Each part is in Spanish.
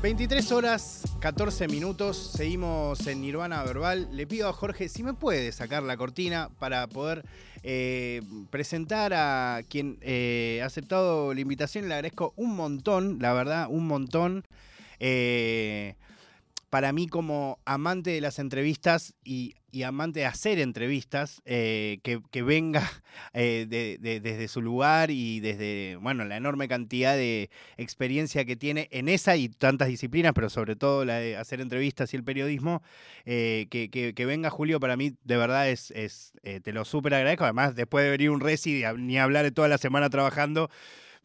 23 horas 14 minutos, seguimos en Nirvana Verbal. Le pido a Jorge si me puede sacar la cortina para poder eh, presentar a quien eh, ha aceptado la invitación. Le agradezco un montón, la verdad, un montón. Eh, para mí como amante de las entrevistas y, amante de hacer entrevistas, eh, que, venga eh, desde su lugar y desde, bueno, la enorme cantidad de experiencia que tiene en esa y tantas disciplinas, pero sobre todo la de hacer entrevistas y el periodismo, eh, que, venga Julio para mí de verdad es, es te lo súper agradezco, además después de venir un resi ni hablar de toda la semana trabajando,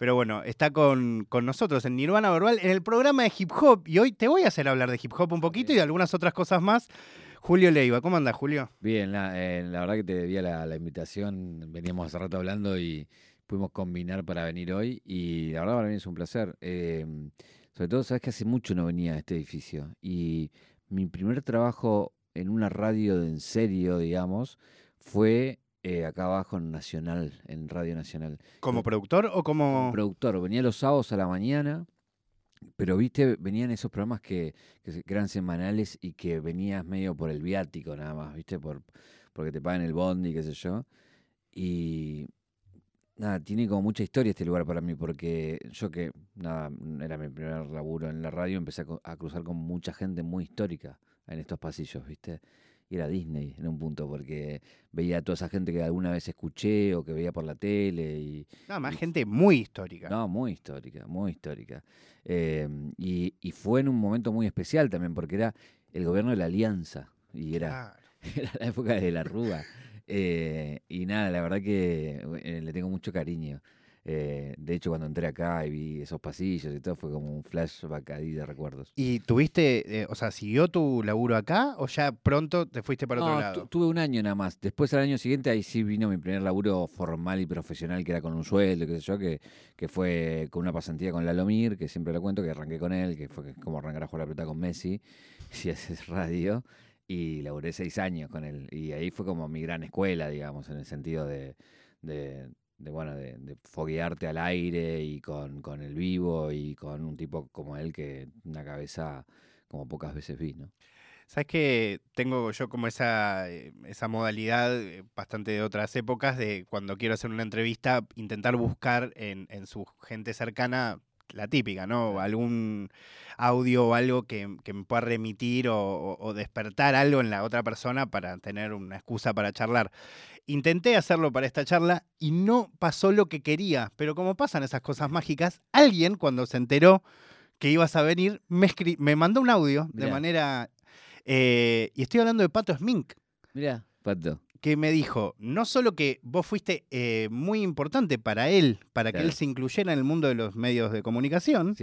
pero bueno, está con, nosotros en Nirvana Verbal en el programa de hip hop. Y hoy te voy a hacer hablar de hip hop un poquito y de algunas otras cosas más. Julio Leiva, ¿cómo andas, Julio? Bien, la, eh, verdad que te debía la, invitación. Veníamos hace rato hablando y pudimos combinar para venir hoy. Y la verdad para mí es un placer. Em, sobre todo, sabes que hace mucho no venía a este edificio. Y mi primer trabajo en una radio de en serio, digamos, fue eh, acá abajo en Nacional, en Radio Nacional. ¿Como productor o como...? Como productor. Venía los sábados a la mañana, pero viste, venían esos programas que, que, eran semanales y que venías medio por el viático nada más, viste, por porque te pagan el bondi, qué sé yo. Y nada, tiene como mucha historia este lugar para mí, porque yo que, nada, era mi primer laburo en la radio, empecé a, a cruzar con mucha gente muy histórica en estos pasillos, viste era Disney en un punto, porque veía a toda esa gente que alguna vez escuché o que veía por la tele. Y, no, más gente muy histórica. No, muy histórica, muy histórica. Em, y, fue en un momento muy especial también, porque era el gobierno de la Alianza y era, era la época de la Rúa. Eh, y nada, la verdad que eh, le tengo mucho cariño. Eh, de hecho, cuando entré acá y vi esos pasillos y todo, fue como un flashback ahí de recuerdos. ¿Y tuviste, eh, o sea, siguió tu laburo acá o ya pronto te fuiste para otro lado? tuve un año nada más. Después, al año siguiente, ahí sí vino mi primer laburo formal y profesional, que era con un sueldo, qué sé yo, que, que fue con una pasantía con Lalomir, que siempre lo cuento, que arranqué con él, que fue como arrancar a jugar la pelota con Messi, si haces radio. Y laburé seis años con él. Y ahí fue como mi gran escuela, digamos, en el sentido de de bueno, de, foguearte al aire y con, con, el vivo y con un tipo como él que una cabeza como pocas veces vi, ¿no? Sabes que tengo yo como esa, eh, esa modalidad eh, bastante de otras épocas de cuando quiero hacer una entrevista, intentar buscar en, en su gente cercana la típica, ¿no? Algún audio o algo que, me pueda remitir o, despertar algo en la otra persona para tener una excusa para charlar. Intenté hacerlo para esta charla y no pasó lo que quería, pero como pasan esas cosas mágicas, alguien cuando se enteró que ibas a venir me, me mandó un audio de manera... Eh, y estoy hablando de Pato Smink. Mira, Pato que me dijo, no solo que vos fuiste eh, muy importante para él, para que él se incluyera en el mundo de los medios de comunicación,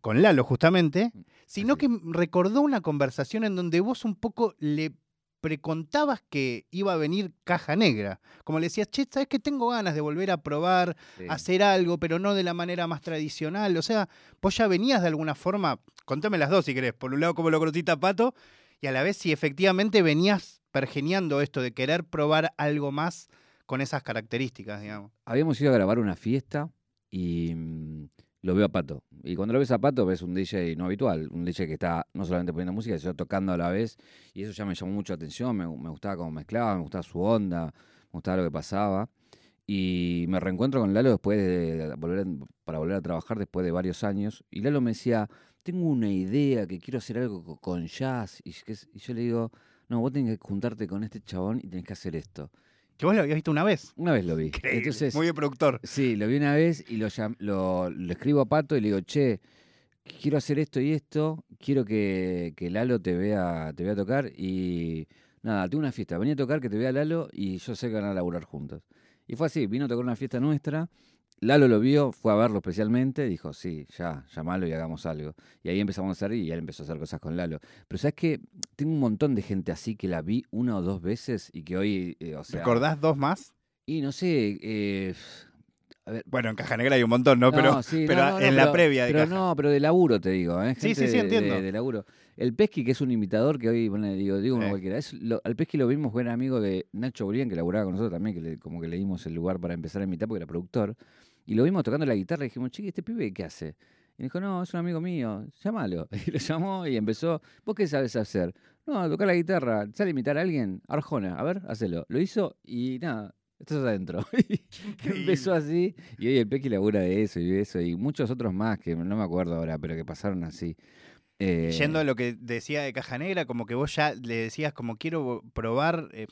con Lalo justamente, mm, sino que recordó una conversación en donde vos un poco le precontabas que iba a venir caja negra. Como le decías, che, sabes que tengo ganas de volver a probar, hacer algo, pero no de la manera más tradicional. O sea, vos ya venías de alguna forma, contame las dos si querés, por un lado como lo conociste Pato, y a la vez si efectivamente venías pergeniando esto de querer probar algo más con esas características, digamos. Habíamos ido a grabar una fiesta y mm, lo veo a Pato. Y cuando lo ves a Pato ves un DJ no habitual, un DJ que está no solamente poniendo música, sino tocando a la vez. Y eso ya me llamó mucho la atención, me, gustaba cómo mezclaba, me gustaba su onda, me gustaba lo que pasaba. Y me reencuentro con Lalo después de volver para volver a trabajar después de varios años. Y Lalo me decía, tengo una idea, que quiero hacer algo con jazz. Y, yo le digo, no, vos tenés que juntarte con este chabón y tenés que hacer esto. ¿Que vos lo habías visto una vez? Una vez lo vi. Entonces, Muy bien productor. Sí, lo vi una vez y lo, lo, escribo a Pato y le digo, che, quiero hacer esto y esto, quiero que, que, Lalo te vea, te vea tocar y nada, tengo una fiesta, venía a tocar que te vea Lalo y yo sé que van a laburar juntos. Y fue así, vino a tocar una fiesta nuestra Lalo lo vio, fue a verlo especialmente, dijo, sí, ya, llamalo y hagamos algo. Y ahí empezamos a hacer y él empezó a hacer cosas con Lalo. Pero sabes que tengo un montón de gente así que la vi una o dos veces y que hoy, eh, ¿Recordás dos más? Y no sé, eh, bueno, en Caja Negra hay un montón, ¿no? pero, pero en la previa de Pero no, pero de laburo te digo, ¿eh? sí, sí, sí, entiendo. De, laburo. El Pesqui, que es un imitador que hoy, bueno, digo, digo uno cualquiera. Es al Pesqui lo vimos, buen amigo de Nacho Burián, que laburaba con nosotros también, que le, como que le dimos el lugar para empezar a imitar porque era productor. Y lo vimos tocando la guitarra y dijimos, chiqui, ¿este pibe qué hace? Y dijo, no, es un amigo mío, llámalo. Y lo llamó y empezó, ¿vos qué sabes hacer? No, tocar la guitarra, ¿sale a imitar a alguien? Arjona, a ver, hacelo. Lo hizo y nada, estás adentro. empezó así y hoy el Pequi labura de eso y de eso y muchos otros más que no me acuerdo ahora, pero que pasaron así. Eh, Yendo a lo que decía de Caja Negra, como que vos ya le decías como quiero probar. eh,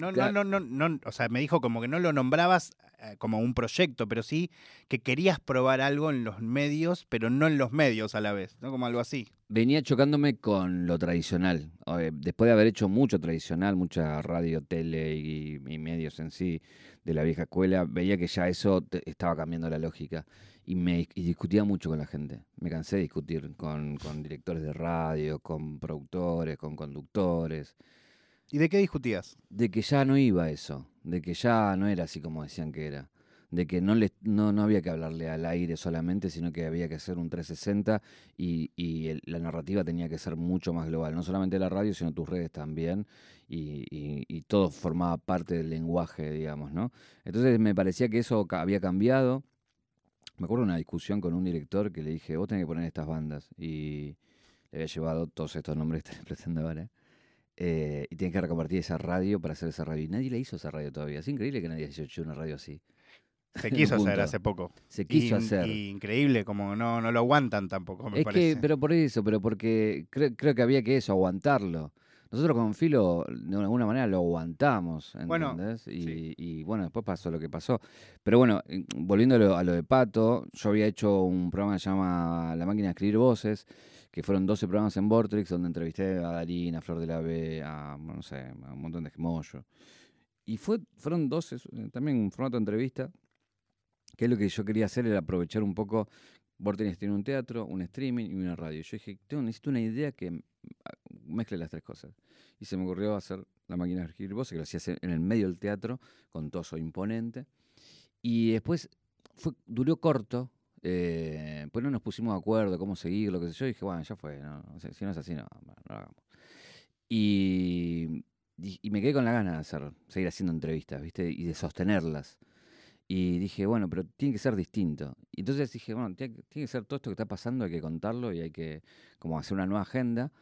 no, no, no, no, no, o sea, me dijo como que no lo nombrabas eh, como un proyecto, pero sí que querías probar algo en los medios, pero no en los medios a la vez, ¿no? Como algo así. venía chocándome con lo tradicional. Eh, Después de haber hecho mucho tradicional, mucha radio, tele y, y medios en sí de la vieja escuela, veía que ya eso te- estaba cambiando la lógica. Y, me, y discutía mucho con la gente. Me cansé de discutir con, con directores de radio, con productores, con conductores. ¿Y de qué discutías? De que ya no iba eso. De que ya no era así como decían que era. De que no, le, no, no había que hablarle al aire solamente, sino que había que hacer un 360 y, y el- la narrativa tenía que ser mucho más global. No solamente la radio, sino tus redes también. Y, y- y todo formaba parte del lenguaje, digamos, ¿no? Entonces me parecía que eso había cambiado. Me acuerdo de una discusión con un director que le dije, vos tenés que poner estas bandas. Y le había llevado todos estos nombres que te pretendo ahora. Eh, y tienes que reconvertir esa radio para hacer esa radio. Y nadie le hizo esa radio todavía. Es increíble que nadie haya hecho una radio así. Se quiso hacer hace poco. Se quiso Y- hacer. y increíble, como no, no lo aguantan tampoco, me es parece. que, pero por eso, pero porque creo, creo que había que eso, aguantarlo. Nosotros con Filo, de alguna manera, lo aguantamos, Bueno, ¿entendés? y, sí. y, bueno, después pasó lo que pasó. Pero bueno, eh, volviendo a lo, a lo de Pato, yo había hecho un programa que se llama La Máquina de Escribir Voces, que fueron 12 programas en Vortrix, donde entrevisté a Darín, a Flor de la B, a, bueno, no sé, a un montón de gemollo. Y fue, fueron 12, eh, también un formato de entrevista, que es lo que yo quería hacer, era aprovechar un poco Vortex tiene un teatro, un streaming y una radio. Yo dije, tengo, necesito una idea que mezcle las tres cosas. Y se me ocurrió hacer la máquina de voces, que lo hacía en el medio del teatro, con todo eso imponente. Y después fue, duró corto, eh, pues no nos pusimos de acuerdo cómo seguir, lo que sé yo. Dije, bueno, ya fue, no, o sea, si no es así, no, no lo hagamos. Y, me quedé con la gana de hacer, seguir haciendo entrevistas, ¿viste? Y de sostenerlas. Y dije, bueno, pero tiene que ser distinto. Y entonces dije, bueno, tiene, que- ser todo esto que está pasando, hay que contarlo y hay que como hacer una nueva agenda.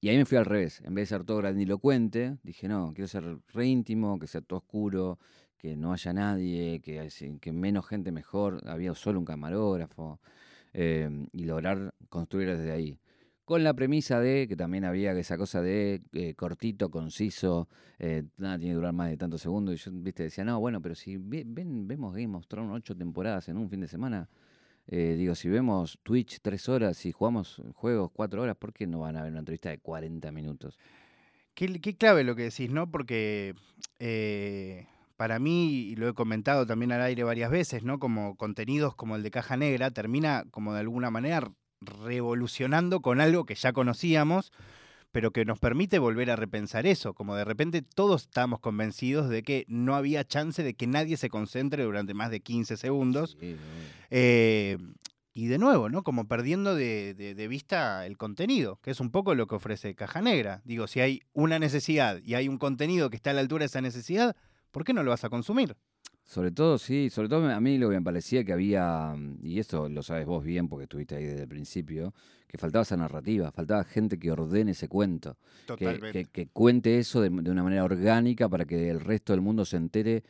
Y ahí me fui al revés. En vez de ser todo grandilocuente, dije, no, quiero ser re íntimo, que sea todo oscuro, que no haya nadie, que, que menos gente mejor. Había solo un camarógrafo. eh, y lograr construir desde ahí. Con la premisa de que también había esa cosa de eh, cortito, conciso, eh, nada tiene que durar más de tantos segundos. Y yo, viste, decía, no, bueno, pero si ve- ven, vemos Game of Thrones ocho temporadas en un fin de semana, eh, digo, si vemos Twitch tres horas y jugamos juegos cuatro horas, ¿por qué no van a ver una entrevista de 40 minutos? Qué, qué clave lo que decís, ¿no? Porque para mí, y lo he comentado también al aire varias veces, ¿no? Como contenidos como el de Caja Negra, termina como de alguna manera revolucionando con algo que ya conocíamos, pero que nos permite volver a repensar eso. Como de repente todos estábamos convencidos de que no había chance de que nadie se concentre durante más de 15 segundos. Sí, Eh, y de nuevo, ¿no? Como perdiendo de, de- de vista el contenido, que es un poco lo que ofrece Caja Negra. Digo, si hay una necesidad y hay un contenido que está a la altura de esa necesidad, ¿por qué no lo vas a consumir? Sobre todo, sí, sobre todo a mí lo que me parecía que había, mm, y esto lo sabes vos bien porque estuviste ahí desde el principio, que faltaba esa narrativa, faltaba gente que ordene ese cuento, que, que- que cuente eso de, de una manera orgánica para que el resto del mundo se entere,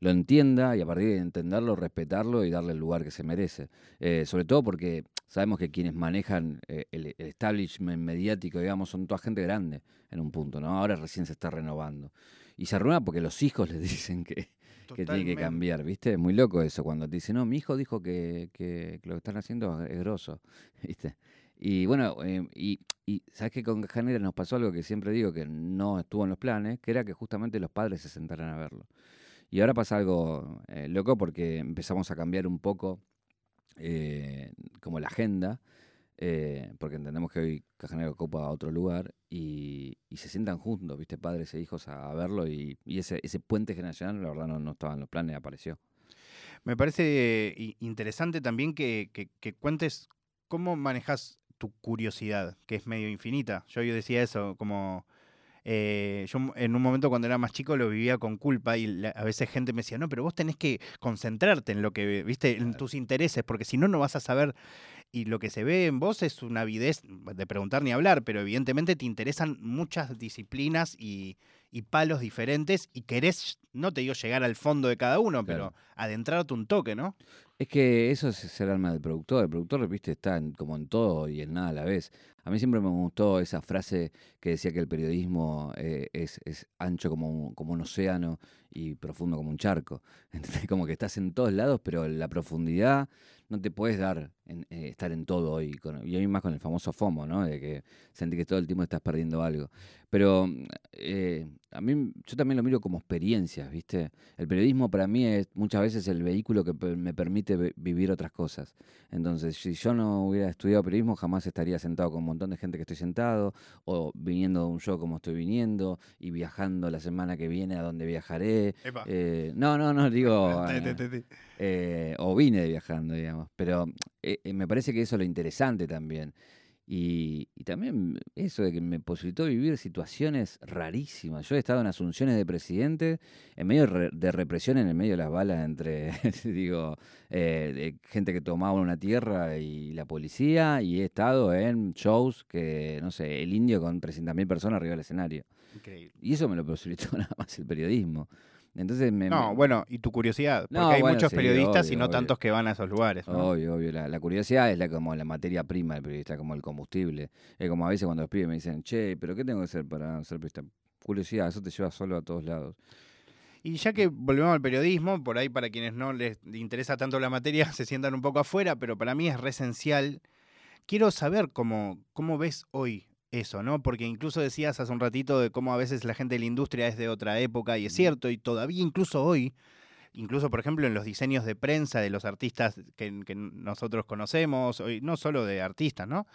lo entienda y a partir de entenderlo, respetarlo y darle el lugar que se merece. Eh, sobre todo porque sabemos que quienes manejan eh, el, el establishment mediático, digamos, son toda gente grande en un punto, ¿no? Ahora recién se está renovando. Y se renueva porque los hijos les dicen que, que tiene que cambiar, ¿viste? Es muy loco eso cuando te dicen, no, mi hijo dijo que, que- que lo que están haciendo es grosso, ¿viste? Y bueno, eh, y, y sabes que con Caja Negra nos pasó algo que siempre digo que no estuvo en los planes, que era que justamente los padres se sentaran a verlo. Y ahora pasa algo eh, loco porque empezamos a cambiar un poco eh, como la agenda, eh, porque entendemos que hoy Caja Negra ocupa otro lugar y, se sientan juntos, ¿viste? Padres e hijos a, verlo y, ese, puente generacional, la verdad, no, no estaba en los planes, apareció. Me parece interesante también que, que- que cuentes cómo manejas tu curiosidad, que es medio infinita. Yo, yo decía eso, como eh, yo en un momento cuando era más chico lo vivía con culpa y la- a veces gente me decía, no, pero vos tenés que concentrarte en lo que, viste, en tus intereses, porque si no, no vas a saber. y lo que se ve en vos es una avidez de preguntar ni hablar, pero evidentemente te interesan muchas disciplinas y, y palos diferentes y querés, no te digo llegar al fondo de cada uno, Claro. pero adentrarte un toque, ¿no? Es que eso es el alma del productor. El productor, viste, está en- como en todo y en nada a la vez. A mí siempre me gustó esa frase que decía que el periodismo eh, es, ancho como un, océano y profundo como un charco. ¿Entendés? Como que estás en todos lados, pero la profundidad no te puedes dar en, eh, estar en todo hoy. Con- y hoy más con el famoso FOMO, ¿no? De que sentí que todo el tiempo estás perdiendo algo. Pero eh, a mí, yo también lo miro como experiencias, ¿viste? El periodismo para mí es muchas veces el vehículo que me permite vi- vivir otras cosas. Entonces, si yo no hubiera estudiado periodismo, jamás estaría sentado con un montón de gente que estoy sentado, o viniendo de un show como estoy viniendo, y viajando la semana que viene a donde viajaré. Eh, no, no, no, digo... Eh, o vine viajando, digamos. Pero eh, eh, me parece que eso es lo interesante también. Y, y también eso de que me posibilitó vivir situaciones rarísimas. Yo he estado en asunciones de presidente, en medio de, re- de represión, en el medio de las balas entre, digo, eh, gente que tomaba una tierra y la policía, y he estado en shows que, no sé, el indio con 300.000 personas arriba del escenario. Increíble. Y eso me lo posibilitó nada más el periodismo. Entonces me... No, me- bueno, y tu curiosidad, porque No, hay bueno, muchos sí, periodistas y no obvio. tantos que van a esos lugares. ¿no? Obvio, obvio. La, la curiosidad es la, como la materia prima del periodista, como el combustible. Es como a veces cuando los pibes me dicen, che, ¿pero qué tengo que hacer para ser periodista? Curiosidad, eso te lleva solo a todos lados. Y ya que volvemos al periodismo, por ahí para quienes no les interesa tanto la materia, se sientan un poco afuera, pero para mí es re esencial. Quiero saber cómo, cómo ves hoy eso, ¿no? Porque incluso decías hace un ratito de cómo a veces la gente de la industria es de otra época, y es cierto, y todavía incluso hoy, incluso por ejemplo en los diseños de prensa de los artistas que, que nosotros conocemos, hoy, no solo de artistas, ¿no?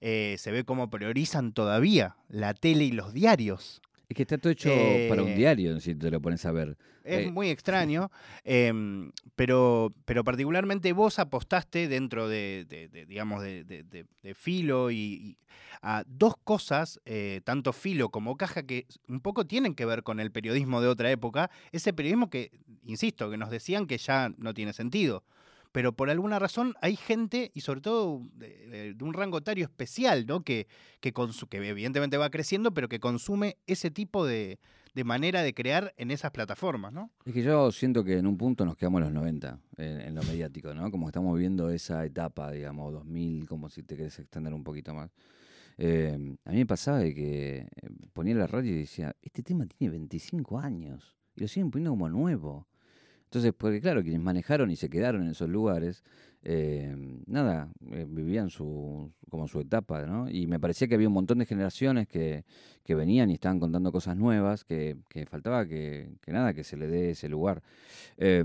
Eh, se ve cómo priorizan todavía la tele y los diarios. Es que está todo hecho para un Eh, diario, si te lo pones a ver. Es Eh, muy extraño, em, pero, pero particularmente vos apostaste dentro de, de- de, digamos, de, de- de- de Filo y, y a dos cosas, eh, tanto Filo como Caja, que un poco tienen que ver con el periodismo de otra época, ese periodismo que, insisto, que nos decían que ya no tiene sentido. Pero por alguna razón hay gente, y sobre todo de, de un rango etario especial, ¿no? Que, que, evidentemente va creciendo, pero que consume ese tipo de, de manera de crear en esas plataformas, ¿no? Es que yo siento que en un punto nos quedamos en los 90, en, en lo mediático, ¿no? Como estamos viendo esa etapa, digamos, 2000, como si te querés extender un poquito más. Eh, a mí me pasaba de que eh, ponía la radio y decía, este tema tiene 25 años y lo siguen poniendo como nuevo. Entonces, porque claro, quienes manejaron y se quedaron en esos lugares, eh, nada, eh, vivían su, como su etapa, ¿no? Y me parecía que había un montón de generaciones que, que venían y estaban contando cosas nuevas, que, que faltaba que, que nada, que se le dé ese lugar. Eh,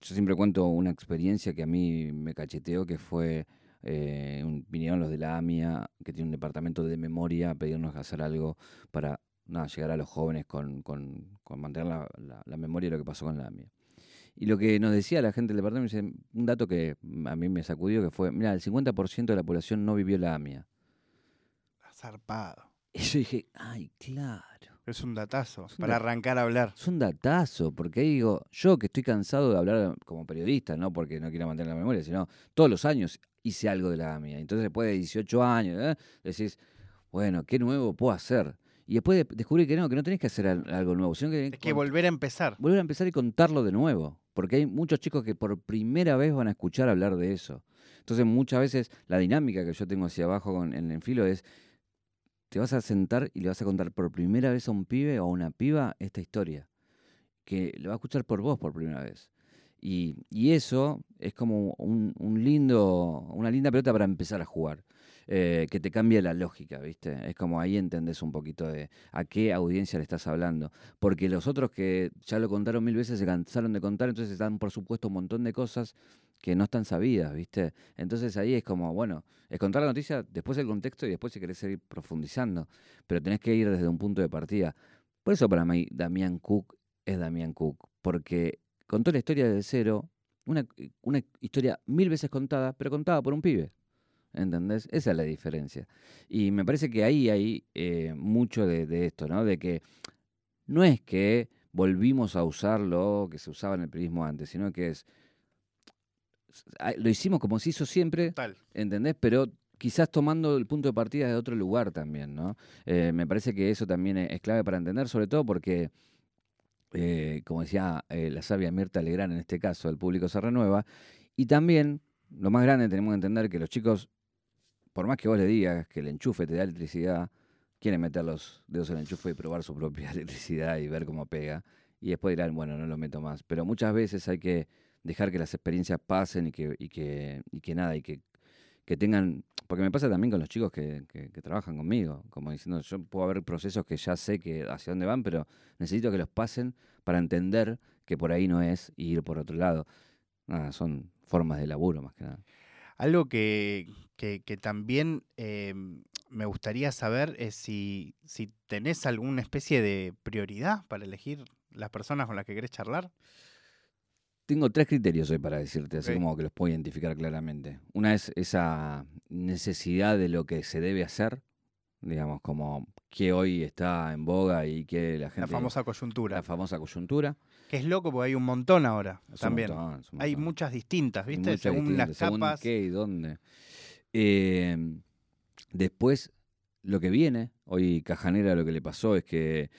yo siempre cuento una experiencia que a mí me cacheteó, que fue, eh, un- vinieron los de la AMIA, que tiene un departamento de memoria, a pedirnos hacer algo para nada, llegar a los jóvenes con, con- con mantener la- la memoria de lo que pasó con la AMIA. Y lo que nos decía la gente del departamento, dice, un dato que a mí me sacudió, que fue, mira, el 50% de la población no vivió la AMIA. Zarpado. Y yo dije, ay, claro. Es un datazo Es un para arrancar a hablar. Es un datazo, porque ahí digo, yo que estoy cansado de hablar como periodista, no porque no quiera mantener la memoria, sino todos los años hice algo de la AMIA. Entonces después de 18 años, ¿eh? decís, bueno, ¿qué nuevo puedo hacer? Y después de- descubrí que no, que no tenés que hacer al- algo nuevo, sino que, Es que volver a empezar. volver a empezar y contarlo de nuevo. Porque hay muchos chicos que por primera vez van a escuchar hablar de eso. Entonces muchas veces la dinámica que yo tengo hacia abajo con, en el filo es, te vas a sentar y le vas a contar por primera vez a un pibe o a una piba esta historia. Que lo va a escuchar por vos por primera vez. Y, eso es como un, un lindo, una linda pelota para empezar a jugar. Eh, que te cambia la lógica, ¿viste? Es como ahí entendés un poquito de a qué audiencia le estás hablando. Porque los otros que ya lo contaron mil veces se cansaron de contar, entonces dan por supuesto un montón de cosas que no están sabidas, ¿viste? Entonces ahí es como, bueno, es contar la noticia, después el contexto y después si querés seguir profundizando. Pero tenés que ir desde un punto de partida. Por eso para mí Damián Cook es Damián Cook. Porque contó la historia desde cero, una, una historia mil veces contada, pero contada por un pibe. ¿Entendés? Esa es la diferencia. Y me parece que ahí hay eh, mucho de, de esto, ¿no? De que no es que volvimos a usar lo que se usaba en el periodismo antes, sino que es lo hicimos como se hizo siempre, Total. ¿entendés? Pero quizás tomando el punto de partida de otro lugar también, ¿no? Eh, me parece que eso también es, es clave para entender, sobre todo porque, eh, como decía eh, la sabia Mirta Legrand en este caso, el público se renueva. Y también, lo más grande, tenemos que entender que los chicos, por más que vos le digas que el enchufe te da electricidad, quieren meter los dedos en el enchufe y probar su propia electricidad y ver cómo pega. Y después dirán, bueno, no lo meto más. Pero muchas veces hay que dejar que las experiencias pasen y que, y que, y que nada, y que, que tengan. Porque me pasa también con los chicos que, que- que trabajan conmigo, como diciendo, yo puedo haber procesos que ya sé que hacia dónde van, pero necesito que los pasen para entender que por ahí no es y ir por otro lado. Nada, son formas de laburo más que nada. Algo que, que- que también eh, me gustaría saber es si, si tenés alguna especie de prioridad para elegir las personas con las que querés charlar. Tengo tres criterios hoy para decirte, así como que los puedo identificar claramente. Una es esa necesidad de lo que se debe hacer, digamos, como que hoy está en boga y que la gente... La famosa coyuntura. la famosa coyuntura. Que es loco porque hay un montón ahora Es un también. montón, es un Hay muchas distintas, ¿viste? muchas según las según capas. qué y dónde. Eh, después, lo que viene, hoy Cajanera lo que le pasó es que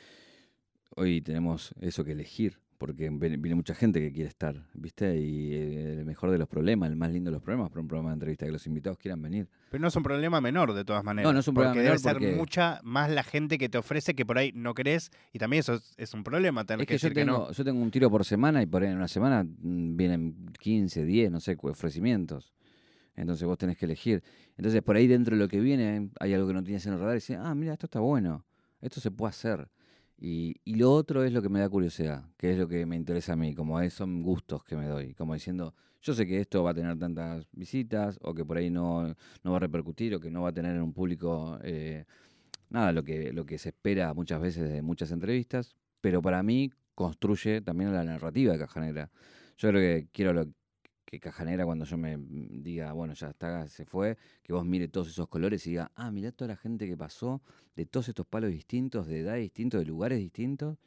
hoy tenemos eso que elegir, porque viene mucha gente que quiere estar, ¿viste? Y eh, el mejor de los problemas, el más lindo de los problemas para un programa de entrevista, que los invitados quieran venir. Pero no es un problema menor de todas maneras. No, no es un problema porque menor debe ser porque- mucha más la gente que te ofrece que por ahí no querés. Y también eso es, es un problema tener Es que, que yo decir que tengo, no. yo tengo un tiro por semana y por ahí en una semana mm, vienen 15, 10, no sé, ofrecimientos. Entonces vos tenés que elegir. Entonces por ahí dentro de lo que viene hay algo que no tienes en el radar y decís, ah, mira, esto está bueno, esto se puede hacer. Y, y lo otro es lo que me da curiosidad, que es lo que me interesa a mí, como es, son gustos que me doy, como diciendo, yo sé que esto va a tener tantas visitas o que por ahí no, no va a repercutir o que no va a tener en un público eh, nada, lo que, lo que se espera muchas veces de muchas entrevistas, pero para mí construye también la narrativa de Caja Negra. Yo creo que quiero lo, que Caja Negra cuando yo me mm, diga, bueno, ya está, se fue, que vos mire todos esos colores y diga, ah, mirá toda la gente que pasó, de todos estos palos distintos, de edades distintos, de lugares distintos,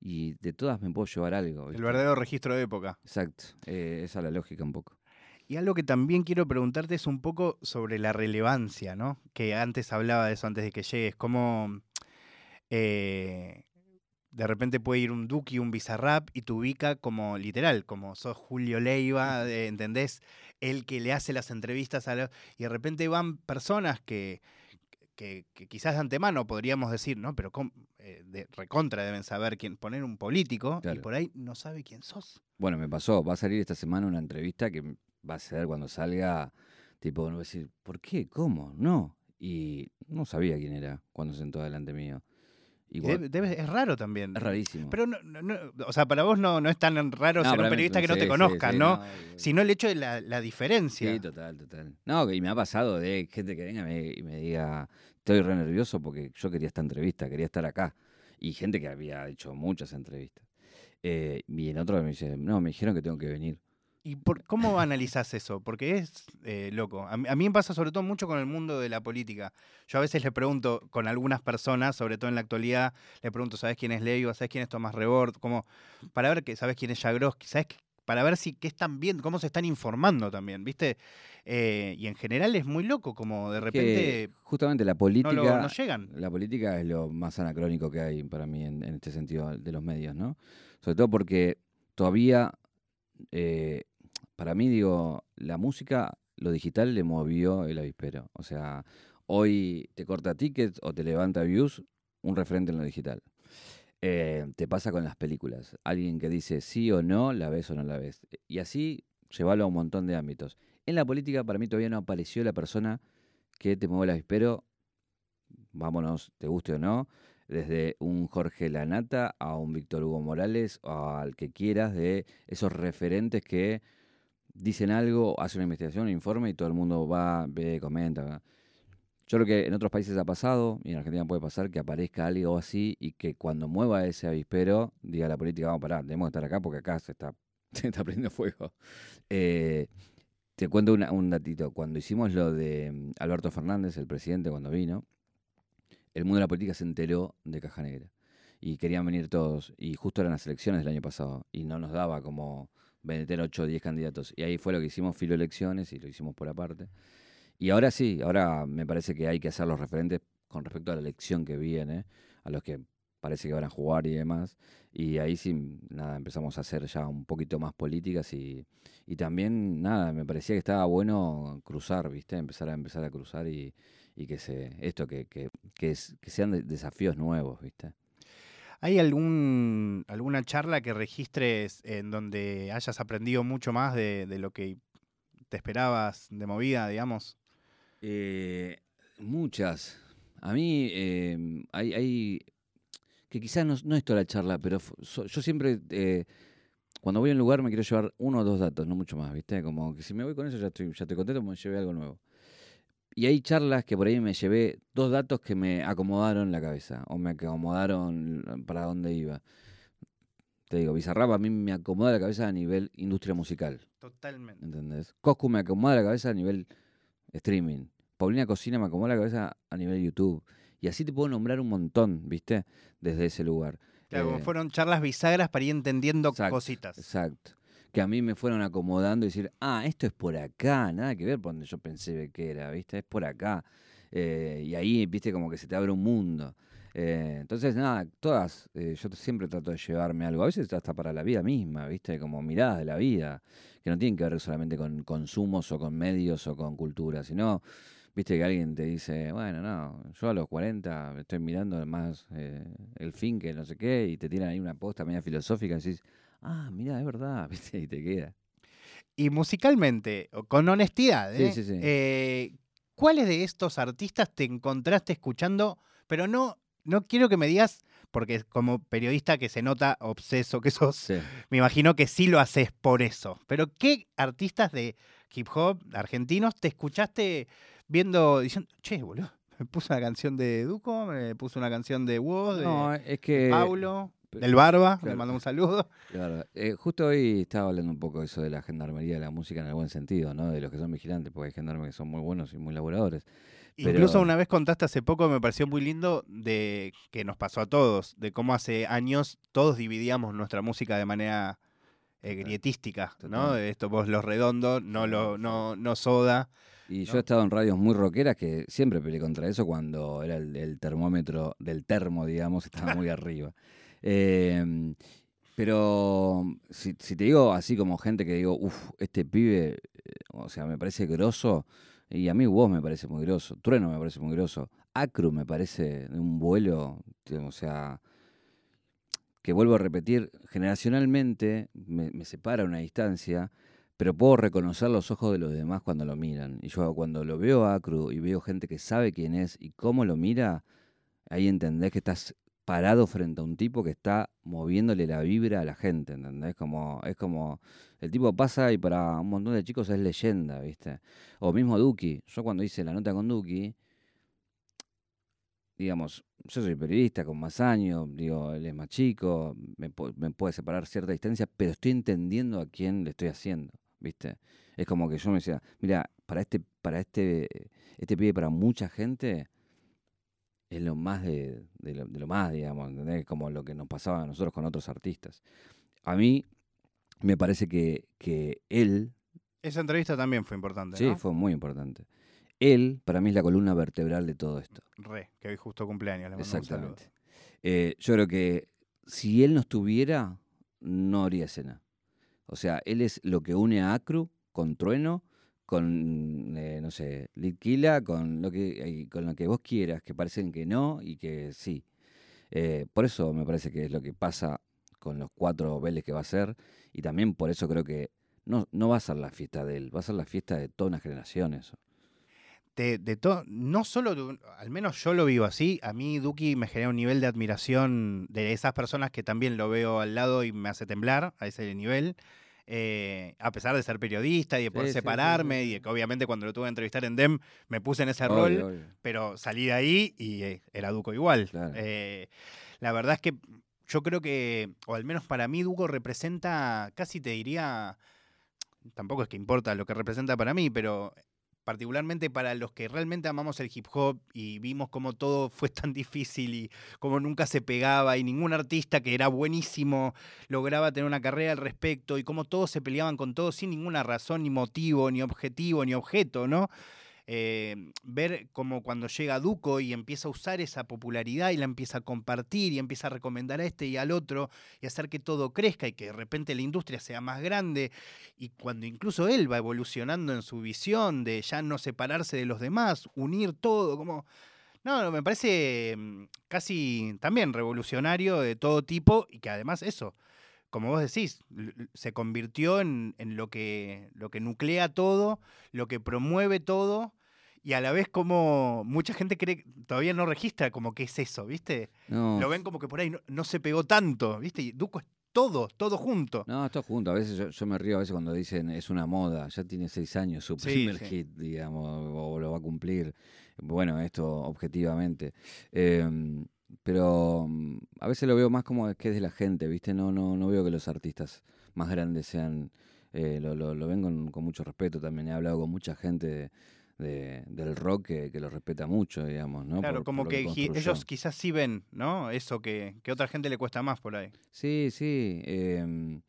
y de todas me puedo llevar algo. El verdadero registro de época. Exacto, eh, esa es la lógica un poco. Y algo que también quiero preguntarte es un poco sobre la relevancia, ¿no? Que antes hablaba de eso antes de que llegues. Cómo eh, de repente puede ir un Duki, un Bizarrap y te ubica como literal, como sos Julio Leiva, ¿entendés? El que le hace las entrevistas a los- Y de repente van personas que, que, que quizás de antemano podríamos decir, ¿no? Pero eh, de recontra deben saber quién poner un político y por ahí no sabe quién sos. Bueno, me pasó, va a salir esta semana una entrevista que va a ser cuando salga, tipo, no decir, ¿por qué? ¿Cómo? No. Y no sabía quién era cuando sentó delante mío. Igual, debe- es raro también. es rarísimo. Pero, no, no- no- o sea, para vos no, no es tan raro ser un mí- periodista que no sí, te conozca, sí, ¿no? Sino el hecho de la, la diferencia. Sí, total, total. No, y me ha pasado de gente que venga y me, y me diga, estoy re nervioso porque yo quería esta entrevista, quería estar acá. Y gente que había hecho muchas entrevistas. Eh, y en otro me dice, no, me dijeron que tengo que venir. ¿Y por, cómo analizás eso? Porque es eh, loco. A, mí- a mí me pasa sobre todo mucho con el mundo de la política. Yo a veces le pregunto con algunas personas, sobre todo en la actualidad, le pregunto, ¿sabes quién es Leiva? ¿Sabes quién es Tomás Rebord? Como, para ver que, ¿sabes quién es Jagroski? ¿Sabes qué? Para ver si qué están viendo, cómo se están informando también, ¿viste? Eh, y en general es muy loco, como de Que repente justamente la no, política... lo- no llegan. La política es lo más anacrónico que hay para mí en, en este sentido de los medios, ¿no? Sobre todo porque todavía, eh, para mí, digo, la música, lo digital le movió el avispero. O sea, hoy te corta tickets o te levanta views un referente en lo digital. Eh, te pasa con las películas. Alguien que dice sí o no, la ves o no la ves. Y así llevarlo a un montón de ámbitos. En la política, para mí, todavía no apareció la persona que te mueve el avispero vámonos, te guste o no, desde un Jorge Lanata a un Víctor Hugo Morales o al que quieras, de esos referentes que dicen algo, hacen una investigación, un informe y todo el mundo va, ve, comenta. Yo creo que en otros países ha pasado, y en Argentina puede pasar, que aparezca algo así y que cuando mueva ese avispero, diga la política, vamos a parar, tenemos que estar acá porque acá se está, se está prendiendo fuego. Eh, te cuento una- un datito. Cuando hicimos lo de mm, Alberto Fernández, el presidente, cuando vino, el mundo de la política se enteró de Caja Negra. Y querían venir todos. Y justo eran las elecciones del año pasado. Y no nos daba como meter 8 o 10 candidatos. Y ahí fue lo que hicimos, filo elecciones, y lo hicimos por aparte. Y ahora sí, ahora me parece que hay que hacer los referentes con respecto a la elección que viene, a los que parece que van a jugar y demás. Y ahí sí, nada, empezamos a hacer ya un poquito más políticas y, y también, nada, me parecía que estaba bueno cruzar, ¿viste? Empezar a empezar a cruzar y, y que se, esto, que, que, que, es- que sean de- desafíos nuevos, ¿viste? ¿Hay algún, alguna charla que registres en donde hayas aprendido mucho más de, de lo que te esperabas de movida, digamos? Eh, muchas. A mí eh, hay, que quizás no, no es toda la charla, pero yo siempre, eh, cuando voy a un lugar, me quiero llevar uno o dos datos, no mucho más, ¿viste? Como que si me voy con eso ya estoy, ya estoy contento, me llevé algo nuevo. Y hay charlas que por ahí me llevé dos datos que me acomodaron la cabeza, o me acomodaron para dónde iba. Te digo, Bizarrap a mí me acomoda la cabeza a nivel industria musical. Totalmente. ¿entendés? Coscu me acomoda la cabeza a nivel streaming. Paulina Cocina me acomoda la cabeza a nivel YouTube. Y así te puedo nombrar un montón, ¿viste? Desde ese lugar. Claro, como Eh, fueron charlas bisagras para ir entendiendo cositas. Exacto. Que a mí me fueron acomodando y decir, ah, esto es por acá, nada que ver por donde yo pensé que era, ¿viste? Es por acá. Eh, y ahí, ¿viste? Como que se te abre un mundo. Eh, entonces, nada, todas, eh, yo siempre trato de llevarme algo, a veces hasta para la vida misma, ¿viste? Como miradas de la vida, que no tienen que ver solamente con consumos o con medios o con cultura, sino, ¿viste? Que alguien te dice, bueno, no, yo a los 40 estoy mirando más el fin que no sé qué, y te tiran ahí una posta media filosófica y decís, ah, mira, es verdad, ¿viste? Y te queda. Y musicalmente, con honestidad, Sí, ¿eh? sí, sí. Eh, ¿cuáles de estos artistas te encontraste escuchando? Pero no, no quiero que me digas, porque como periodista que se nota obseso que sos, Sí. me imagino que sí lo haces por eso. Pero ¿qué artistas de hip hop argentinos te escuchaste viendo, diciendo, che, boludo, me puso una canción de Duco, me puso una canción de Woz, de No, es que... Paulo, del Barba, le mando un saludo. Claro, eh, justo hoy estaba hablando un poco de eso de la gendarmería de la música en el buen sentido, ¿no? De los que son vigilantes, porque hay gendarmes que son muy buenos y muy laboradores. Pero- Incluso una vez contaste hace poco, me pareció muy lindo, de que nos pasó a todos, de cómo hace años todos dividíamos nuestra música de manera eh, grietística, ¿no? Total. De Esto vos los redondos, no, lo, no, no soda. Y yo he estado en radios muy rockeras que siempre peleé contra eso cuando era el, el termómetro del termo, digamos, estaba muy arriba. Eh, pero si, si te digo así como gente que digo, uff, este pibe, eh, o sea, me parece grosso, y a mí vos me parece muy grosso, Trueno me parece muy grosso, Acru me parece un vuelo, o sea, que vuelvo a repetir, generacionalmente me, me separa una distancia, pero puedo reconocer los ojos de los demás cuando lo miran. Y yo cuando lo veo a Acru y veo gente que sabe quién es y cómo lo mira, ahí entendés que estás parado frente a un tipo que está moviéndole la vibra a la gente, ¿entendés? Como, es como, el tipo pasa y para un montón de chicos es leyenda, ¿viste? O mismo Duki, yo cuando hice la nota con Duki, digamos, yo soy periodista con más años, digo, él es más chico, me, me puede separar cierta distancia, pero estoy entendiendo a quién le estoy haciendo, ¿viste? Es como que yo me decía, mira, para este, para este, este pibe, para mucha gente, es lo más de, de lo, de lo más, digamos, ¿entendés? Como lo que nos pasaba a nosotros con otros artistas. A mí me parece que, que él, Esa entrevista también fue importante, sí, ¿no? fue muy importante. Él, para mí, es la columna vertebral de todo esto. Re, que hoy justo cumpleaños, le mando un. Exactamente. Eh, yo creo que si él no estuviera, no haría escena. O sea, él es lo que une a Acru con Trueno, con, eh, no sé, Litquila, con lo que con lo que vos quieras, que parecen que no y que sí. Eh, por eso me parece que es lo que pasa con los cuatro Vélez que va a ser. Y también por eso creo que no, no va a ser la fiesta de él, va a ser la fiesta de toda una generación eso. de, de todo, no solo, al menos yo lo vivo así, a mí Duki me genera un nivel de admiración de esas personas que también lo veo al lado y me hace temblar a ese nivel. Eh, a pesar de ser periodista y de poder Sí, sí, sí, separarme sí, y que obviamente cuando lo tuve que entrevistar en DEM me puse en ese Obvio, rol, obvio. pero salí de ahí y eh, era Duco igual. Claro. Eh, la verdad es que yo creo que, o al menos para mí, Duco representa, casi te diría, tampoco es que importa lo que representa para mí, pero particularmente para los que realmente amamos el hip hop y vimos cómo todo fue tan difícil y cómo nunca se pegaba y ningún artista que era buenísimo lograba tener una carrera al respecto y cómo todos se peleaban con todo sin ninguna razón, ni motivo, ni objetivo, ni objeto, ¿no? Eh, ver como cuando llega Duco y empieza a usar esa popularidad y la empieza a compartir y empieza a recomendar a este y al otro y hacer que todo crezca y que de repente la industria sea más grande y cuando incluso él va evolucionando en su visión de ya no separarse de los demás, unir todo, como... No, me parece mm, casi también revolucionario de todo tipo y que además eso, como vos decís, se convirtió en, en, lo, que, lo que nuclea todo, lo que promueve todo y a la vez como mucha gente cree, todavía no registra como que es eso, ¿viste? Lo ven como que por ahí no, se pegó tanto, ¿viste? Y Duco es todo, todo junto. No, todo junto. A veces yo, me río a veces cuando dicen es una moda, ya tiene seis años su primer hit, digamos, o lo va a cumplir. Bueno, esto objetivamente. Em, pero mm, a veces lo veo más como que es de la gente, ¿viste? No, no, no veo que los artistas más grandes sean... Eh, lo, lo, ven con, con, mucho respeto también. He hablado con mucha gente de, del rock que, lo respeta mucho, digamos, ¿no? Claro, como que, ellos quizás sí ven, ¿no? Eso que, que a otra gente le cuesta más por ahí. Sí, sí. Em,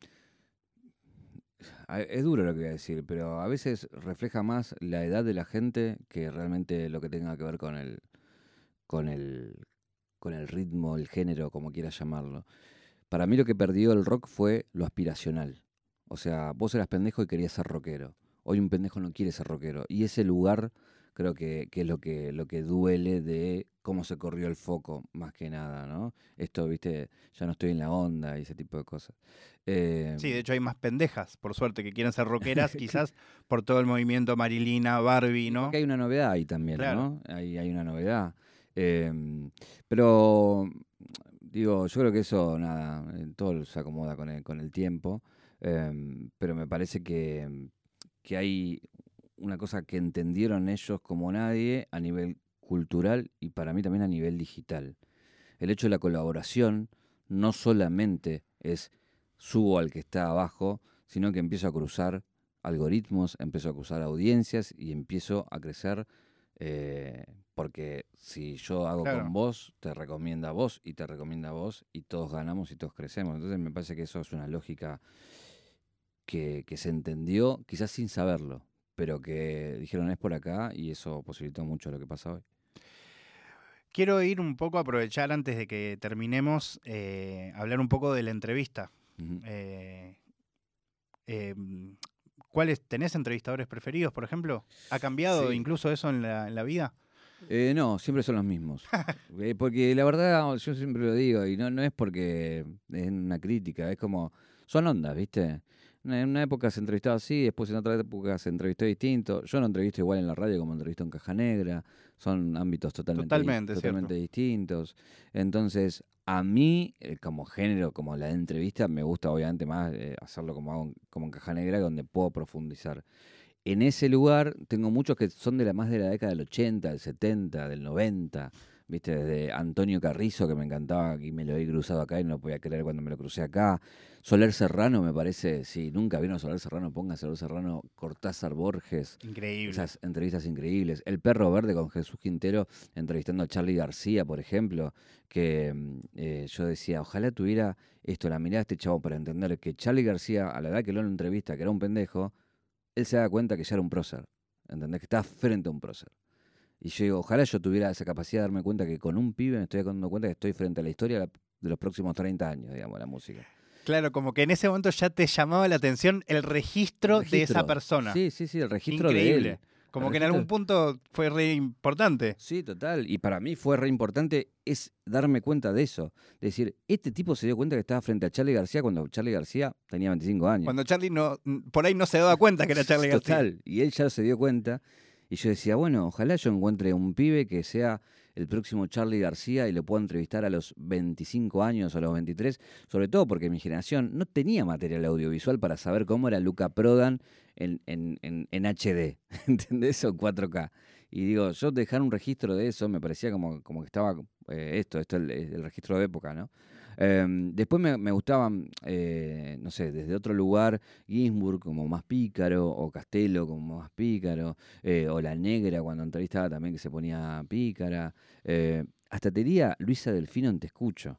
es duro lo que voy a decir, pero a veces refleja más la edad de la gente que realmente lo que tenga que ver con el, con el, con el ritmo, el género, como quieras llamarlo. Para mí lo que perdió el rock fue lo aspiracional. O sea, vos eras pendejo y querías ser rockero. Hoy un pendejo no quiere ser rockero. Y ese lugar creo que, es lo que, lo que duele de cómo se corrió el foco, más que nada, ¿no? Esto, viste, ya no estoy en la onda y ese tipo de cosas. Eh, sí, de hecho hay más pendejas, por suerte, que quieren ser rockeras, quizás por todo el movimiento Marilina, Barbie, ¿no? Porque hay una novedad ahí también, ¿no? Hay, hay una novedad. Em, pero, digo, yo creo que eso, nada, todo se acomoda con el, con el tiempo, em, pero me parece que que hay una cosa que entendieron ellos como nadie a nivel cultural y para mí también a nivel digital. El hecho de la colaboración no solamente es subo al que está abajo, sino que empiezo a cruzar algoritmos, empiezo a cruzar audiencias y empiezo a crecer eh, porque si yo hago con vos, te recomienda a vos y te recomienda a vos y todos ganamos y todos crecemos. Entonces me parece que eso es una lógica que, se entendió, quizás sin saberlo, pero que dijeron es por acá y eso posibilitó mucho lo que pasa hoy. Quiero ir un poco, aprovechar antes de que terminemos, eh, hablar un poco de la entrevista. Eh, em, ¿Cuáles tenés entrevistadores preferidos, por ejemplo? ¿Ha cambiado incluso eso en la, vida? Eh, no, siempre son los mismos. porque la verdad, yo siempre lo digo, y no, no es porque es una crítica, es como, son ondas, ¿viste? En una época se entrevistaba así, después en otra época se entrevistó distinto. Yo no entrevisto igual en la radio como entrevisto en Caja Negra. Son ámbitos totalmente, totalmente, distintos. Entonces, a mí, eh, como género, como la entrevista, me gusta obviamente más eh, hacerlo como, hago, como en Caja Negra, donde puedo profundizar. En ese lugar tengo muchos que son de la más de la década del 80, del 70, del 90 viste, desde Antonio Carrizo, que me encantaba y me lo he cruzado acá y no lo podía creer cuando me lo crucé acá. Soler Serrano me parece, si nunca vino Soler Serrano, ponga Soler Serrano, Cortázar Borges. Increíble. Esas entrevistas increíbles. El Perro Verde con Jesús Quintero entrevistando a Charlie García, por ejemplo, que mm, eh, yo decía, ojalá tuviera esto, la mirada de este chavo para entender que Charlie García, a la edad que lo entrevista, que era un pendejo, él se da cuenta que ya era un prócer. ¿Entendés? Que estaba frente a un prócer. Y yo digo, ojalá yo tuviera esa capacidad de darme cuenta que con un pibe me estoy dando cuenta que estoy frente a la historia de los próximos 30 años, digamos, la música. Claro, como que en ese momento ya te llamaba la atención el registro, de esa persona. Sí, sí, sí, el registro de él. Como que en algún punto fue re importante. Sí, total. Y para mí fue re importante es darme cuenta de eso. De decir, este tipo se dio cuenta que estaba frente a Charlie García cuando Charlie García tenía 25 años. Cuando Charlie no, por ahí no se daba cuenta que era Charlie García. Total. Y él ya se dio cuenta. Y yo decía, bueno, ojalá yo encuentre un pibe que sea el próximo Charlie García y lo pueda entrevistar a los 25 años o a los 23, sobre todo porque mi generación no tenía material audiovisual para saber cómo era Luca Prodan en, en, en, HD, ¿entendés? O 4K. Y digo, yo dejar un registro de eso me parecía como, como que estaba eh, esto, esto es el, registro de época, ¿no? Em, después me, gustaban, eh, no sé, desde otro lugar, Ginsburg como más pícaro, o Castelo como más pícaro, eh, o La Negra cuando entrevistaba también que se ponía pícara. Eh, hasta te diría Luisa Delfino en Te Escucho.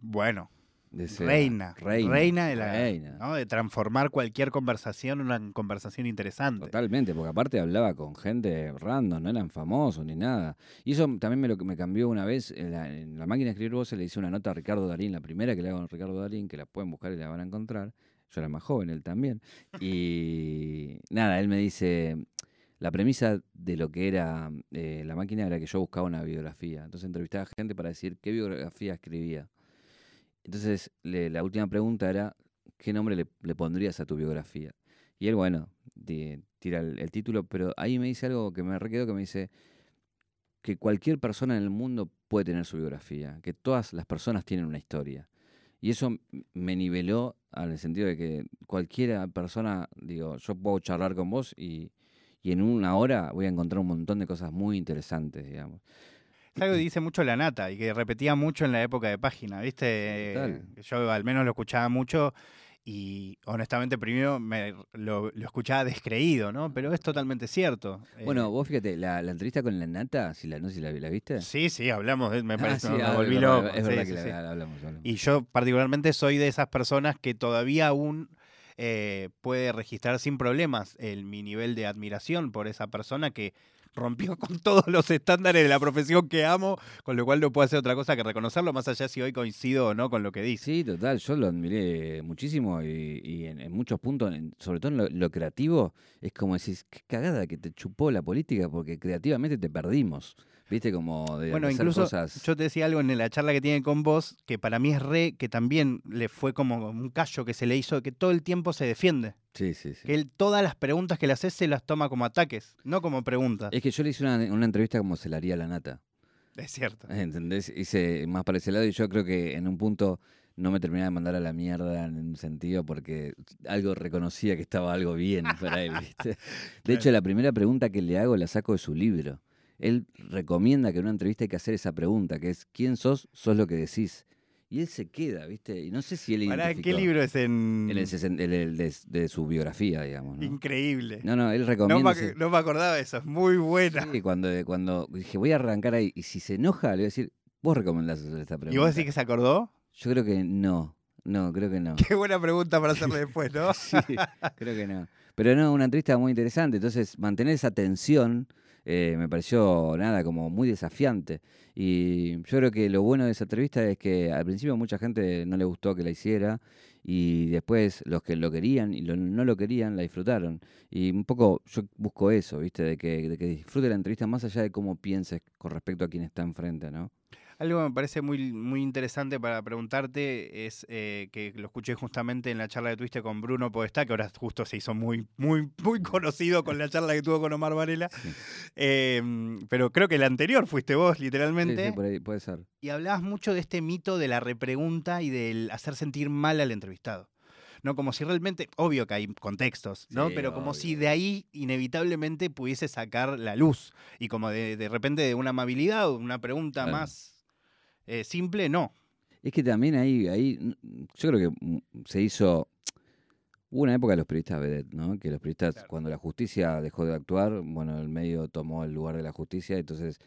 Bueno, de ser reina, reina, de la reina. ¿no? de transformar cualquier conversación en una conversación interesante. Totalmente, porque aparte hablaba con gente random, no eran famosos ni nada. Y eso también me lo me cambió una vez en la, en la máquina de escribir voces, le hice una nota a Ricardo Darín, la primera que le hago a Ricardo Darín, que la pueden buscar y la van a encontrar. Yo era más joven, él también. Y nada, él me dice, la premisa de lo que era eh, la máquina era que yo buscaba una biografía. Entonces entrevistaba a gente para decir qué biografía escribía. Entonces la última pregunta era, ¿qué nombre le, pondrías a tu biografía? Y él, bueno, tira el, título, pero ahí me dice algo que me requedó, que me dice que cualquier persona en el mundo puede tener su biografía, que todas las personas tienen una historia. Y eso me niveló en el sentido de que cualquier persona, digo, yo puedo charlar con vos y, y en una hora voy a encontrar un montón de cosas muy interesantes, digamos. Es algo que dice mucho la nata y que repetía mucho en la época de página, ¿viste? Total. Yo al menos lo escuchaba mucho y honestamente primero me lo, lo escuchaba descreído, ¿no? Pero es totalmente cierto. Bueno, Eh, vos fíjate, la, la entrevista con la nata, si la, no sé si la, la viste. sí, sí, hablamos, me Ah, parece, sí, me ah, volví es verdad, loco. Es sí, verdad sí, que sí. la hablamos, hablamos. Y yo particularmente soy de esas personas que todavía aún eh, puede registrar sin problemas el, mi nivel de admiración por esa persona que rompió con todos los estándares de la profesión que amo, con lo cual no puedo hacer otra cosa que reconocerlo, más allá si hoy coincido o no con lo que dice. Sí, total, yo lo admiré muchísimo y, en, muchos puntos, sobre todo en lo, lo creativo, es como decís, qué cagada que te chupó la política porque creativamente te perdimos. Viste, como de, Bueno, hacer incluso cosas. yo te decía algo en la charla que tiene con vos, que para mí es re, que también le fue como un callo que se le hizo, que todo el tiempo se defiende. Sí, sí, sí. Que él todas las preguntas que le haces se las toma como ataques, no como preguntas. Es que yo le hice una, una entrevista como se la haría a la nata. Es cierto. ¿Entendés? Hice más para ese lado y yo creo que en un punto no me terminaba de mandar a la mierda en un sentido porque algo reconocía que estaba algo bien para él, ¿viste? De hecho, la primera pregunta que le hago la saco de su libro. Él recomienda que en una entrevista hay que hacer esa pregunta, que es ¿quién sos? Sos lo que decís. Y él se queda, ¿viste? Y no sé si él Pará, ¿en qué libro es en...? En el, sesen- en el de, de su biografía, digamos. ¿no? Increíble. No, no, él No, recomienda... me, ese- ac- no me acordaba de eso, es muy buena. Sí, cuando, cuando dije, voy a arrancar ahí, y si se enoja, le voy a decir, vos recomendás hacer esta pregunta. ¿Y vos decís que se acordó? Yo creo que no, no, creo que no. Qué buena pregunta para hacerle después, ¿no? Sí, creo que no. Pero no, una entrevista muy interesante, entonces mantener esa tensión eh, me pareció, nada, como muy desafiante. Y yo creo que lo bueno de esa entrevista es que al principio mucha gente no le gustó que la hiciera y después los que lo querían y lo- no lo querían la disfrutaron. Y un poco yo busco eso, ¿viste? De que, de que disfrute la entrevista más allá de cómo pienses con respecto a quien está enfrente, ¿no? Algo que me parece muy, muy interesante para preguntarte es eh, que lo escuché justamente en la charla que tuviste con Bruno Podestá, que ahora justo se hizo muy, muy, muy conocido con la charla que tuvo con Omar Varela. Sí. Eh, pero creo que el anterior fuiste vos, Sí, literalmente. sí, por ahí puede ser. Y hablabas mucho de este mito de la repregunta y del hacer sentir mal al entrevistado. ¿no? Como si realmente, obvio que hay contextos, ¿no? Sí, Pero como obvio. si de ahí inevitablemente pudiese sacar la luz. Y como de, de repente de una amabilidad o una pregunta Claro. más eh, simple, no. Es que también ahí, ahí, mm, yo creo que mm, se hizo. Hubo una época de los periodistas vedette, ¿no? Que los periodistas, Claro. cuando la justicia dejó de actuar, bueno, el medio tomó el lugar de la justicia, entonces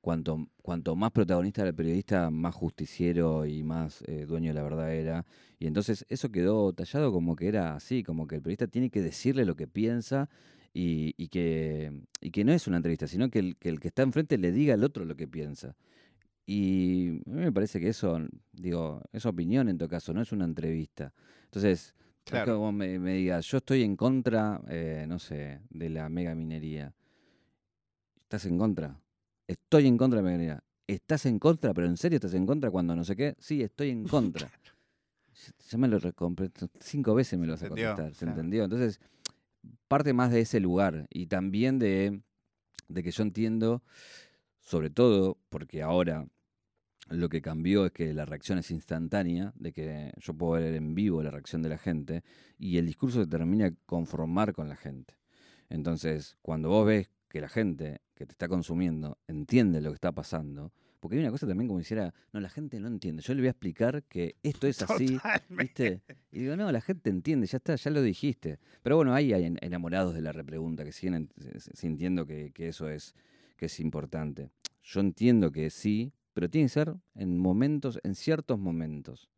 cuanto, cuanto más protagonista era el periodista, más justiciero y más eh, dueño de la verdad era. Y entonces eso quedó tallado como que era así, como que el periodista tiene que decirle lo que piensa y, y que, y que no es una entrevista, sino que el, que el que está enfrente le diga al otro lo que piensa. Y a mí me parece que eso, digo, es opinión en todo caso, no es una entrevista. Entonces, es que Claro. vos me, me digas, yo estoy en contra, eh, no sé, de la mega minería. ¿Estás en contra? Estoy en contra de la mega minería. ¿Estás en contra? ¿Pero en serio estás en contra cuando no sé qué? Sí, estoy en contra. Ya- me lo recompré, cinco veces me lo vas a contestar, ¿se claro. entendió? Entonces, parte más de ese lugar y también de, de que yo entiendo, sobre todo porque ahora lo que cambió es que la reacción es instantánea, de que yo puedo ver en vivo la reacción de la gente y el discurso se termina conformar con la gente. Entonces, cuando vos ves que la gente que te está consumiendo entiende lo que está pasando, Porque hay una cosa también como hiciera, no, la gente no entiende. Yo le voy a explicar que esto es así, ¿viste? Y digo, no, la gente entiende, ya está, ya lo dijiste. Pero bueno, hay, hay enamorados de la repregunta que siguen sintiendo que, que eso es, que es importante. Yo entiendo que sí, pero tiene que ser en momentos, en ciertos momentos.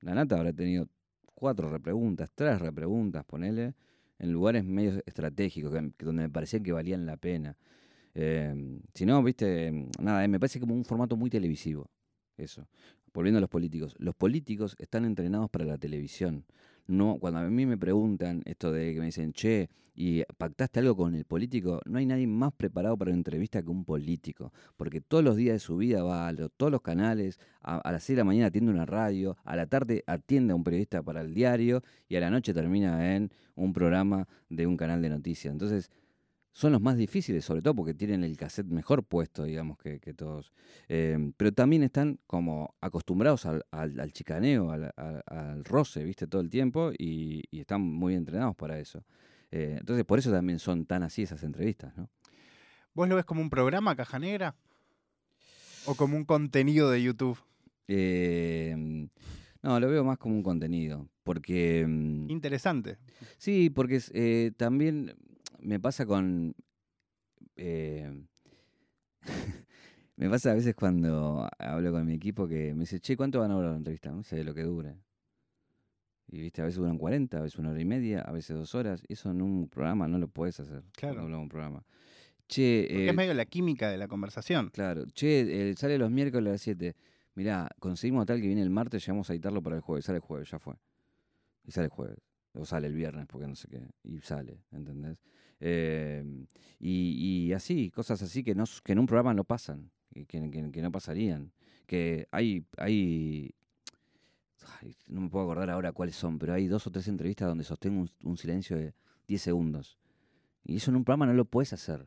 La nata habrá tenido cuatro repreguntas, tres repreguntas, ponele, en lugares medios estratégicos, donde me parecían que valían la pena. Eh, si no, viste, nada, me parece como un formato muy televisivo. Eso. Volviendo a los políticos. Los políticos están entrenados para la televisión no, cuando a mí me preguntan esto de que me dicen, che, y pactaste algo con el político, no hay nadie más preparado para una entrevista que un político, porque todos los días de su vida va a todos los canales, a, a las 6 de la mañana atiende una radio, a la tarde atiende a un periodista para el diario y a la noche termina en un programa de un canal de noticias. Entonces, son los más difíciles, sobre todo porque tienen el cassette mejor puesto, digamos, que, todos. Em, pero también están como acostumbrados al, chicaneo, al, roce, ¿viste? Todo el tiempo y, están muy entrenados para eso. Eh, entonces, por eso también son tan así esas entrevistas, ¿no? ¿Vos lo ves como un programa, Caja Negra? ¿O como un contenido de YouTube? Em, no, lo veo más como un contenido, porque... Em, Interesante. Sí, porque eh, también me pasa con... Eh, me pasa a veces cuando hablo con mi equipo que me dice, che, ¿cuánto van a durar la entrevista? No sé, lo que dure. Y viste, a veces duran 40, a veces una hora y media, a veces dos horas. Eso en un programa no lo puedes hacer. Claro. No un programa. Che, Porque es eh, medio la química de la conversación. Claro. Che, eh, sale los miércoles a las 7. Mirá, conseguimos tal que viene el martes, llegamos a editarlo para el jueves. Sale el jueves, ya fue. Y sale el jueves. O sale el viernes, porque no sé qué. Y sale, ¿entendés? Em, y, así, cosas así que, no, que en un programa no pasan, que, que, no pasarían. Que hay, hay no me puedo acordar ahora cuáles son, pero hay dos o tres entrevistas donde sostengo un, silencio de 10 segundos. Y eso en un programa no lo puedes hacer.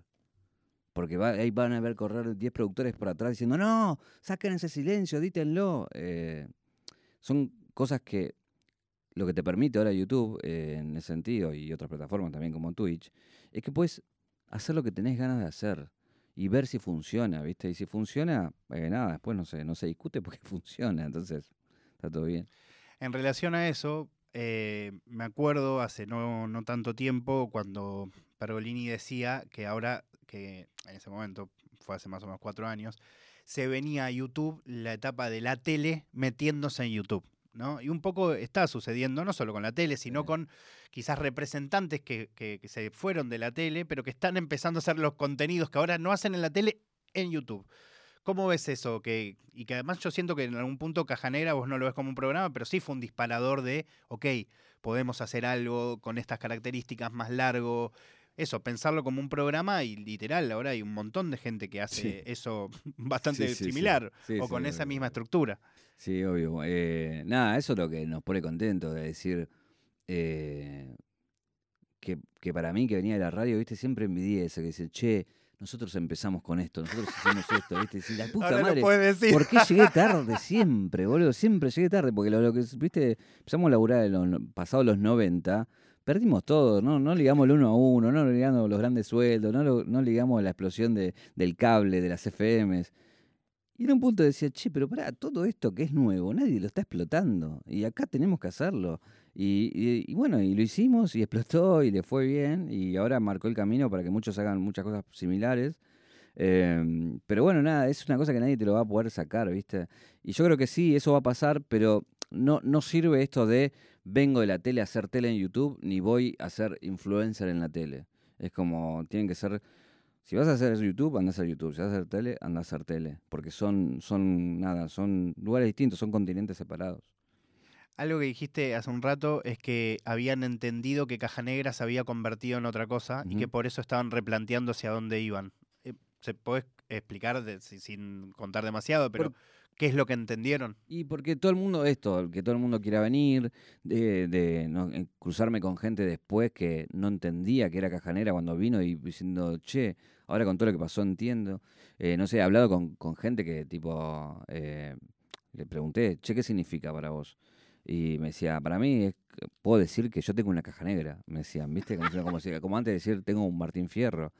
Porque ahí van a ver correr 10 productores por atrás diciendo, no, saquen ese silencio, dítenlo. Eh, son cosas que lo que te permite ahora YouTube, eh, en ese sentido, y otras plataformas también como Twitch, es que puedes hacer lo que tenés ganas de hacer y ver si funciona, ¿viste? Y si funciona, eh, nada, después no se, no se discute porque funciona, entonces está todo bien. En relación a eso, eh, me acuerdo hace no, no tanto tiempo cuando Pergolini decía que ahora, que en ese momento fue hace más o menos cuatro años, se venía a YouTube la etapa de la tele metiéndose en YouTube. ¿No? Y un poco está sucediendo, no solo con la tele, sino con quizás representantes que, se fueron de la tele, pero que están empezando a hacer los contenidos que ahora no hacen en la tele en YouTube. ¿Cómo ves eso? Que, y que además yo siento que en algún punto Cajanera vos no lo ves como un programa, pero sí fue un disparador de, ok, podemos hacer algo con estas características más largo. Eso, pensarlo como un programa y literal, ahora hay un montón de gente que hace eso bastante similar o con esa misma estructura. Sí, obvio. Eh, nada, eso es lo que nos pone contentos, de decir eh, que, para mí que venía de la radio, viste, siempre envidié eso, que dice, che, nosotros empezamos con esto, nosotros hicimos esto, ¿viste? la puta madre, ¿por qué llegué tarde siempre, boludo? Siempre llegué tarde, porque lo, que, ¿viste? Empezamos a laburar en los, pasados los 90, perdimos todo, ¿no? No ligamos el uno a uno, no ligamos los grandes sueldos, no, no ligamos la explosión de, del cable, de las FMs. Y en un punto decía, che, pero para todo esto que es nuevo, nadie lo está explotando. Y acá tenemos que hacerlo. Y, bueno, y lo hicimos y explotó y le fue bien. Y ahora marcó el camino para que muchos hagan muchas cosas similares. Em, pero bueno, nada, es una cosa que nadie te lo va a poder sacar, ¿viste? Y yo creo que sí, eso va a pasar, pero no, no sirve esto de vengo de la tele a hacer tele en YouTube, ni voy a ser influencer en la tele. Es como, tienen que ser si vas a hacer YouTube, anda a hacer YouTube. Si vas a hacer tele, anda a hacer tele. Porque son, son nada, son lugares distintos, son continentes separados. Algo que dijiste hace un rato es que habían entendido que Caja Negra se había convertido en otra cosa y que por eso estaban replanteando hacia dónde iban. Eh, ¿Se puede explicar sin contar demasiado? Pero ¿Qué es lo que entendieron? Y porque todo el mundo, esto, que todo el mundo quiera venir, de, eh, cruzarme con gente después que no entendía que era cajanera cuando vino y diciendo, che, ahora con todo lo que pasó entiendo. Eh, no sé, he hablado con, gente que tipo, eh, le pregunté, che, ¿qué significa para vos? Y me decía, para mí puedo decir que yo tengo una caja negra. Me decían, ¿viste? Como, como antes de decir, tengo un Martín Fierro.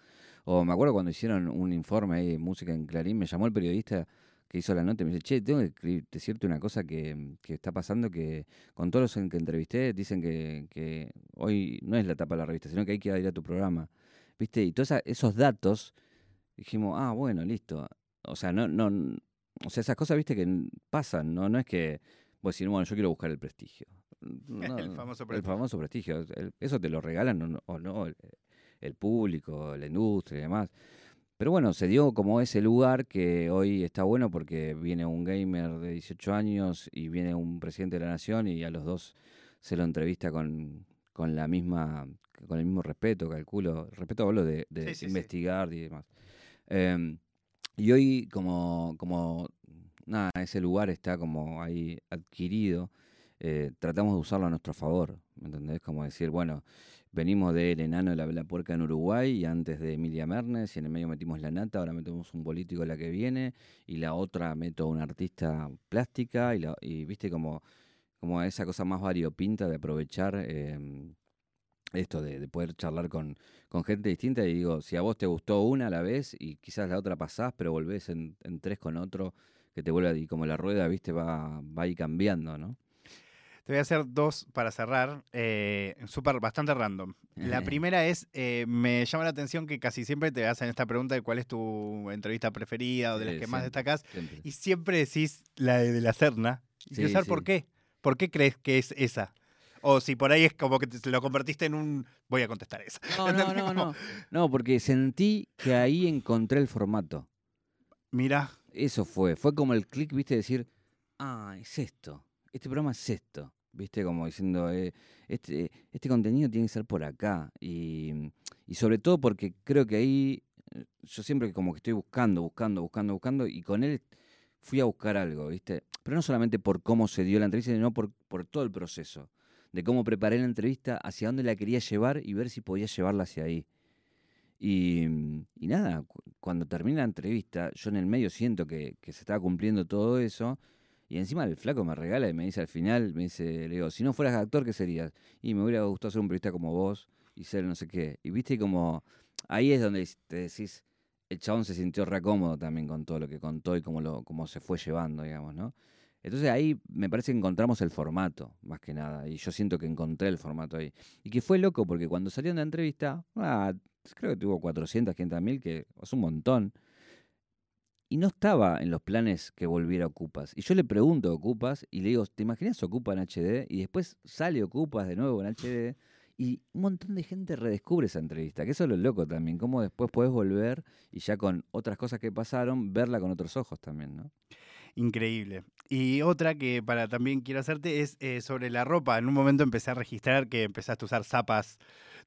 O me acuerdo cuando hicieron un informe ahí de música en Clarín, me llamó el periodista que hizo la nota y me dice, che, tengo que decirte una cosa que, que está pasando, que con todos los que entrevisté dicen que, que hoy no es la tapa de la revista, sino que hay que ir a tu programa. ¿Viste? Y todos esos datos, dijimos, ah, bueno, listo. O sea, no, no, o sea, esas cosas, viste, que pasan, ¿no? No es que vos decís, bueno, yo quiero buscar el prestigio. No, El famoso El prestigio. famoso prestigio. El- eso te lo regalan o no, o no, el, el público, la industria y demás. Pero bueno, se dio como ese lugar que hoy está bueno porque viene un gamer de 18 años y viene un presidente de la nación y a los dos se lo entrevista con, con la misma, con el mismo respeto, calculo. Respeto hablo de, de Sí, sí, sí. investigar y demás. Em, y hoy como, como nada, ese lugar está como ahí adquirido, eh, tratamos de usarlo a nuestro favor, ¿me entendés? Como decir, bueno, venimos del enano de la vela puerca en Uruguay y antes de Emilia Mernes y en el medio metimos la nata, ahora metemos un político la que viene y la otra meto una artista plástica y, la, y viste como, como esa cosa más variopinta de aprovechar em, esto de, de poder charlar con, con gente distinta y digo, si a vos te gustó una a la vez y quizás la otra pasás, pero volvés en, en tres con otro, que te vuelve a- y como la rueda, viste, va, va ahí cambiando, ¿no? Te voy a hacer dos para cerrar, eh, súper, bastante random. La primera es, eh, me llama la atención que casi siempre te hacen esta pregunta de cuál es tu entrevista preferida o de las que más siempre. y siempre decís la de, de la Serna. Y quiero saber por qué. ¿Por qué crees que es esa? O si por ahí es como que te, lo convertiste en un... Voy a contestar esa. No, no, no, no. No, porque sentí que ahí encontré el formato. Mira, Eso fue. Fue como el clic, viste, decir, ah, es esto. Este programa es esto. Viste, como diciendo, eh, este, este contenido tiene que ser por acá. Y, y sobre todo porque creo que ahí, eh, yo siempre como que estoy buscando, buscando, buscando, buscando, y con él fui a buscar algo, ¿viste? Pero no solamente por cómo se dio la entrevista, sino por, por todo el proceso. De cómo preparé la entrevista, hacia dónde la quería llevar y ver si podía llevarla hacia ahí. Y, y nada, cu- cuando termina la entrevista, yo en el medio siento que, que se estaba cumpliendo todo eso. Y encima el flaco me regala y me dice al final, me dice, le digo, si no fueras actor, ¿qué serías? Y me hubiera gustado ser un periodista como vos y ser no sé qué. Y viste como, ahí es donde te decís, el chabón se sintió re cómodo también con todo lo que contó y cómo, lo, cómo se fue llevando, digamos, ¿no? Entonces ahí me parece que encontramos el formato, más que nada. Y yo siento que encontré el formato ahí. Y que fue loco porque cuando salió en la entrevista, ah, creo que tuvo 400, 500 mil, que es un montón. Y no estaba en los planes que volviera Ocupas. Y yo le pregunto a Ocupas y le digo, ¿te imaginas Ocupa en HD? Y después sale Ocupas de nuevo en HD. Y un montón de gente redescubre esa entrevista, que eso es lo loco también, cómo después puedes volver y ya con otras cosas que pasaron, verla con otros ojos también, ¿no? Increíble. Y otra que para también quiero hacerte es eh, sobre la ropa. En un momento empecé a registrar que empezaste a usar zapas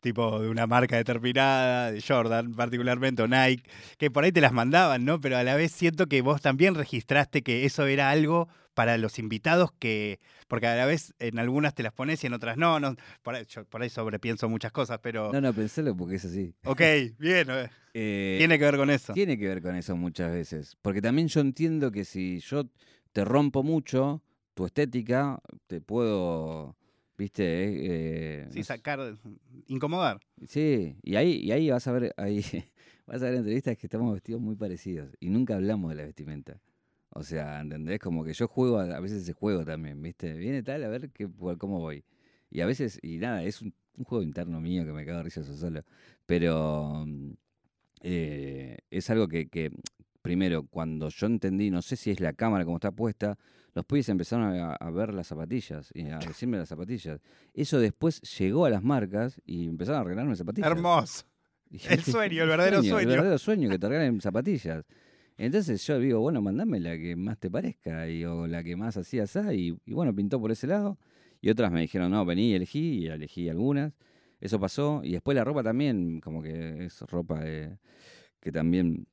tipo de una marca determinada, de Jordan particularmente, o Nike, que por ahí te las mandaban, ¿no? Pero a la vez siento que vos también registraste que eso era algo para los invitados que, porque a la vez en algunas te las pones y en otras no, no por, ahí, yo por ahí sobrepienso muchas cosas, pero... No, no, pensalo porque es así. Ok, bien, eh, tiene que ver con eso. Tiene que ver con eso muchas veces. Porque también yo entiendo que si yo te rompo mucho tu estética, te puedo, viste, eh, eh, Sí, sacar, incomodar. sí, y ahí, y ahí vas a ver, ahí vas a ver entrevistas que estamos vestidos muy parecidos y nunca hablamos de la vestimenta. O sea, ¿entendés? Como que yo juego, a a veces ese juego también, ¿viste? Viene tal, a ver qué, cómo voy. Y a veces, y nada, es un, un juego interno mío que me cago de risa yo solo. Pero mm, eh, es algo que, que, primero, cuando yo entendí, no sé si es la cámara como está puesta, los pibes empezaron a, a ver las zapatillas y a decirme las zapatillas. Eso después llegó a las marcas y empezaron a regalarme zapatillas. Hermoso. Y El sueño, el verdadero El sueño. verdadero sueño, que te regalen zapatillas. Entonces yo digo, bueno, mandame la que más te parezca, y, o la que más así, y, bueno, pintó por ese lado. Y otras me dijeron, no, vení y elegí, y elegí algunas. Eso pasó. Y después la ropa también, como que es ropa de- que también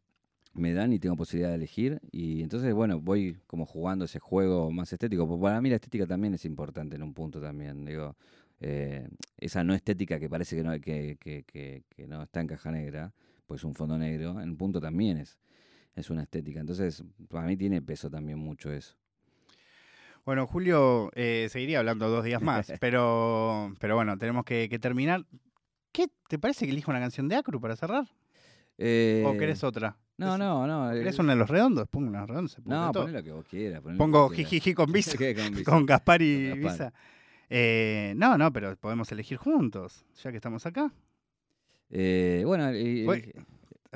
me dan y tengo posibilidad de elegir. Y entonces, bueno, voy como jugando ese juego más estético. Porque para mí la estética también es importante en un punto también. Digo, eh, esa no estética que parece que no, que, que, que, que no está en caja negra, pues un fondo negro, en un punto también es, es una estética. Entonces, para mí tiene peso también mucho eso. Bueno, Julio, eh, seguiría hablando dos días más, pero, pero bueno, tenemos que, que terminar. ¿Qué te parece que elijo una canción de Acru para cerrar? ¿O Eh, querés otra? No, no, no. ¿Querés uno de los redondos? Pongo uno de los redondos. No, poné lo que vos quieras. Pongo jijiji con Visa. ¿Qué con Visa? Con Gaspar y Con Gaspar. Visa. Eh, no, no, pero podemos elegir juntos, ya que estamos acá. Bueno,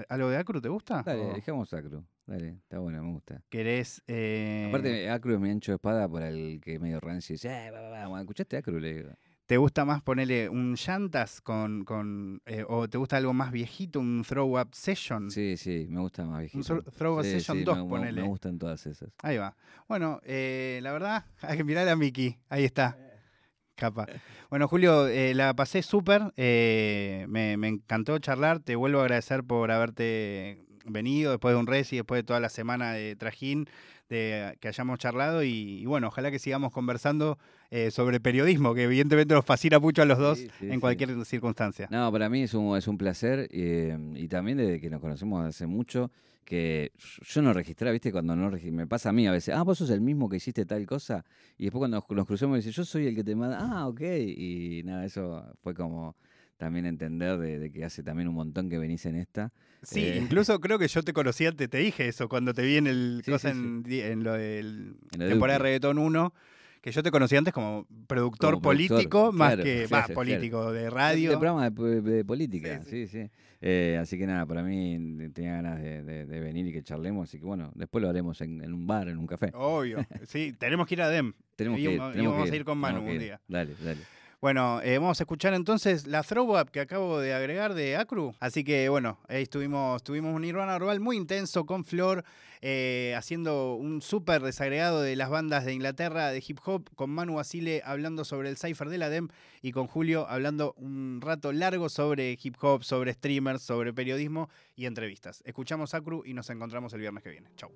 ¿Algo de Acru te gusta? dale, ¿O dejamos Acru. Dale, está bueno, me gusta. ¿Querés...? eh, Aparte, Acru es mi ancho de espada por el que medio rancio dice, eh, va, va, va, ¿escuchaste Acru? Le digo. ¿Te gusta más ponerle un llantas con... con eh, o te gusta algo más viejito, un throw up session? Sí, sí, me gusta más viejito. throw- Sí, Session sí, 2, me- ponele. Me gustan todas esas. Ahí va. Bueno, eh, la verdad, hay que mirar a Miki. Ahí está. Capa. Bueno, Julio, eh, la pasé súper. eh, me, me encantó charlar. Te vuelvo a agradecer por haberte venido después de un res y después de toda la semana de trajín, de que hayamos charlado. Y, y bueno, ojalá que sigamos conversando eh, sobre periodismo, que evidentemente nos fascina mucho a los dos Sí, sí, en sí. cualquier circunstancia. No, para mí es un, es un placer y también desde que nos conocemos hace mucho, que yo no registraba, ¿viste? Cuando no regi- me pasa a mí a veces, ah, vos sos el mismo que hiciste tal cosa, y después cuando nos, nos cruzamos dice, yo soy el que te manda, ah, ok, y nada, eso fue como también entender de, de que hace también un montón que venís en esta. Sí, Eh. incluso creo que yo te conocí antes, te dije eso, cuando te vi en el Sí, cosa sí, en, lo del En lo de temporada de. Reggaetón 1, que yo te conocí antes como productor Como productor, político, más claro, que más político de De radio. programa de, po- de política, Sí, sí, sí. Eh, así que nada, para mí tenía ganas de, venir y que charlemos, así que bueno, después lo haremos en, en un bar, en un café. Obvio, sí, tenemos que ir a DEM. Tenemos y que ir, vamos- y tenemos vamos que a ir con Manu un día. Dale, dale. Bueno, eh, vamos a escuchar entonces la throwback que acabo de agregar de Acru. Así que bueno, ahí estuvimos, tuvimos un Nirvana Orbal muy intenso con Flor, eh, haciendo un súper desagregado de las bandas de Inglaterra de hip hop, con Manu Basile hablando sobre el cipher de la DEM y con Julio hablando un rato largo sobre hip hop, sobre streamers, sobre periodismo y entrevistas. Escuchamos Acru y nos encontramos el viernes que viene. Chau.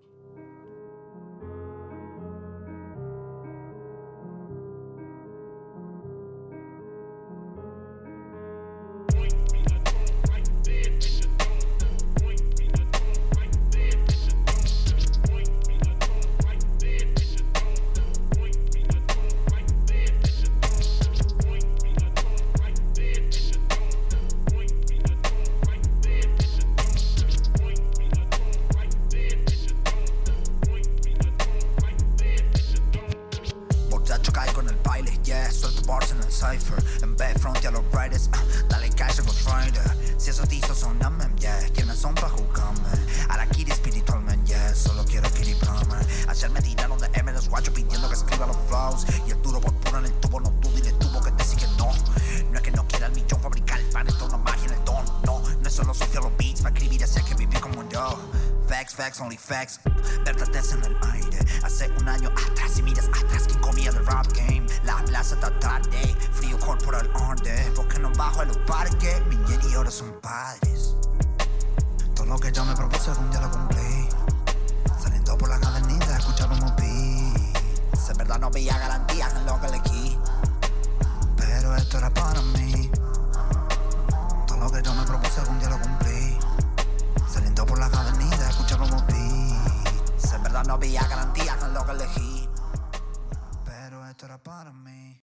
Facts. Verdades en el aire. Hace un año atrás, si miras atrás, quien comía del rap game. La plaza está